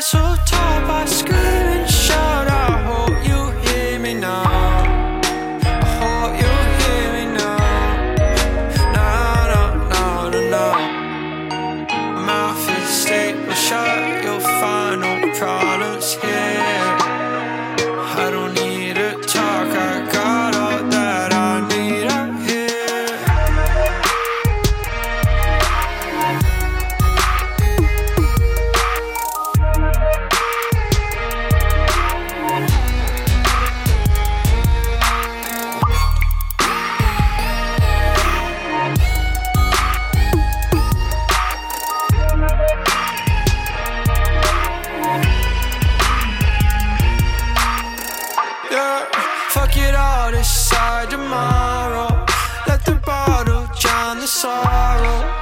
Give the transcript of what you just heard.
so tired. Fuck it all, decide tomorrow. Let the bottle drown the sorrow.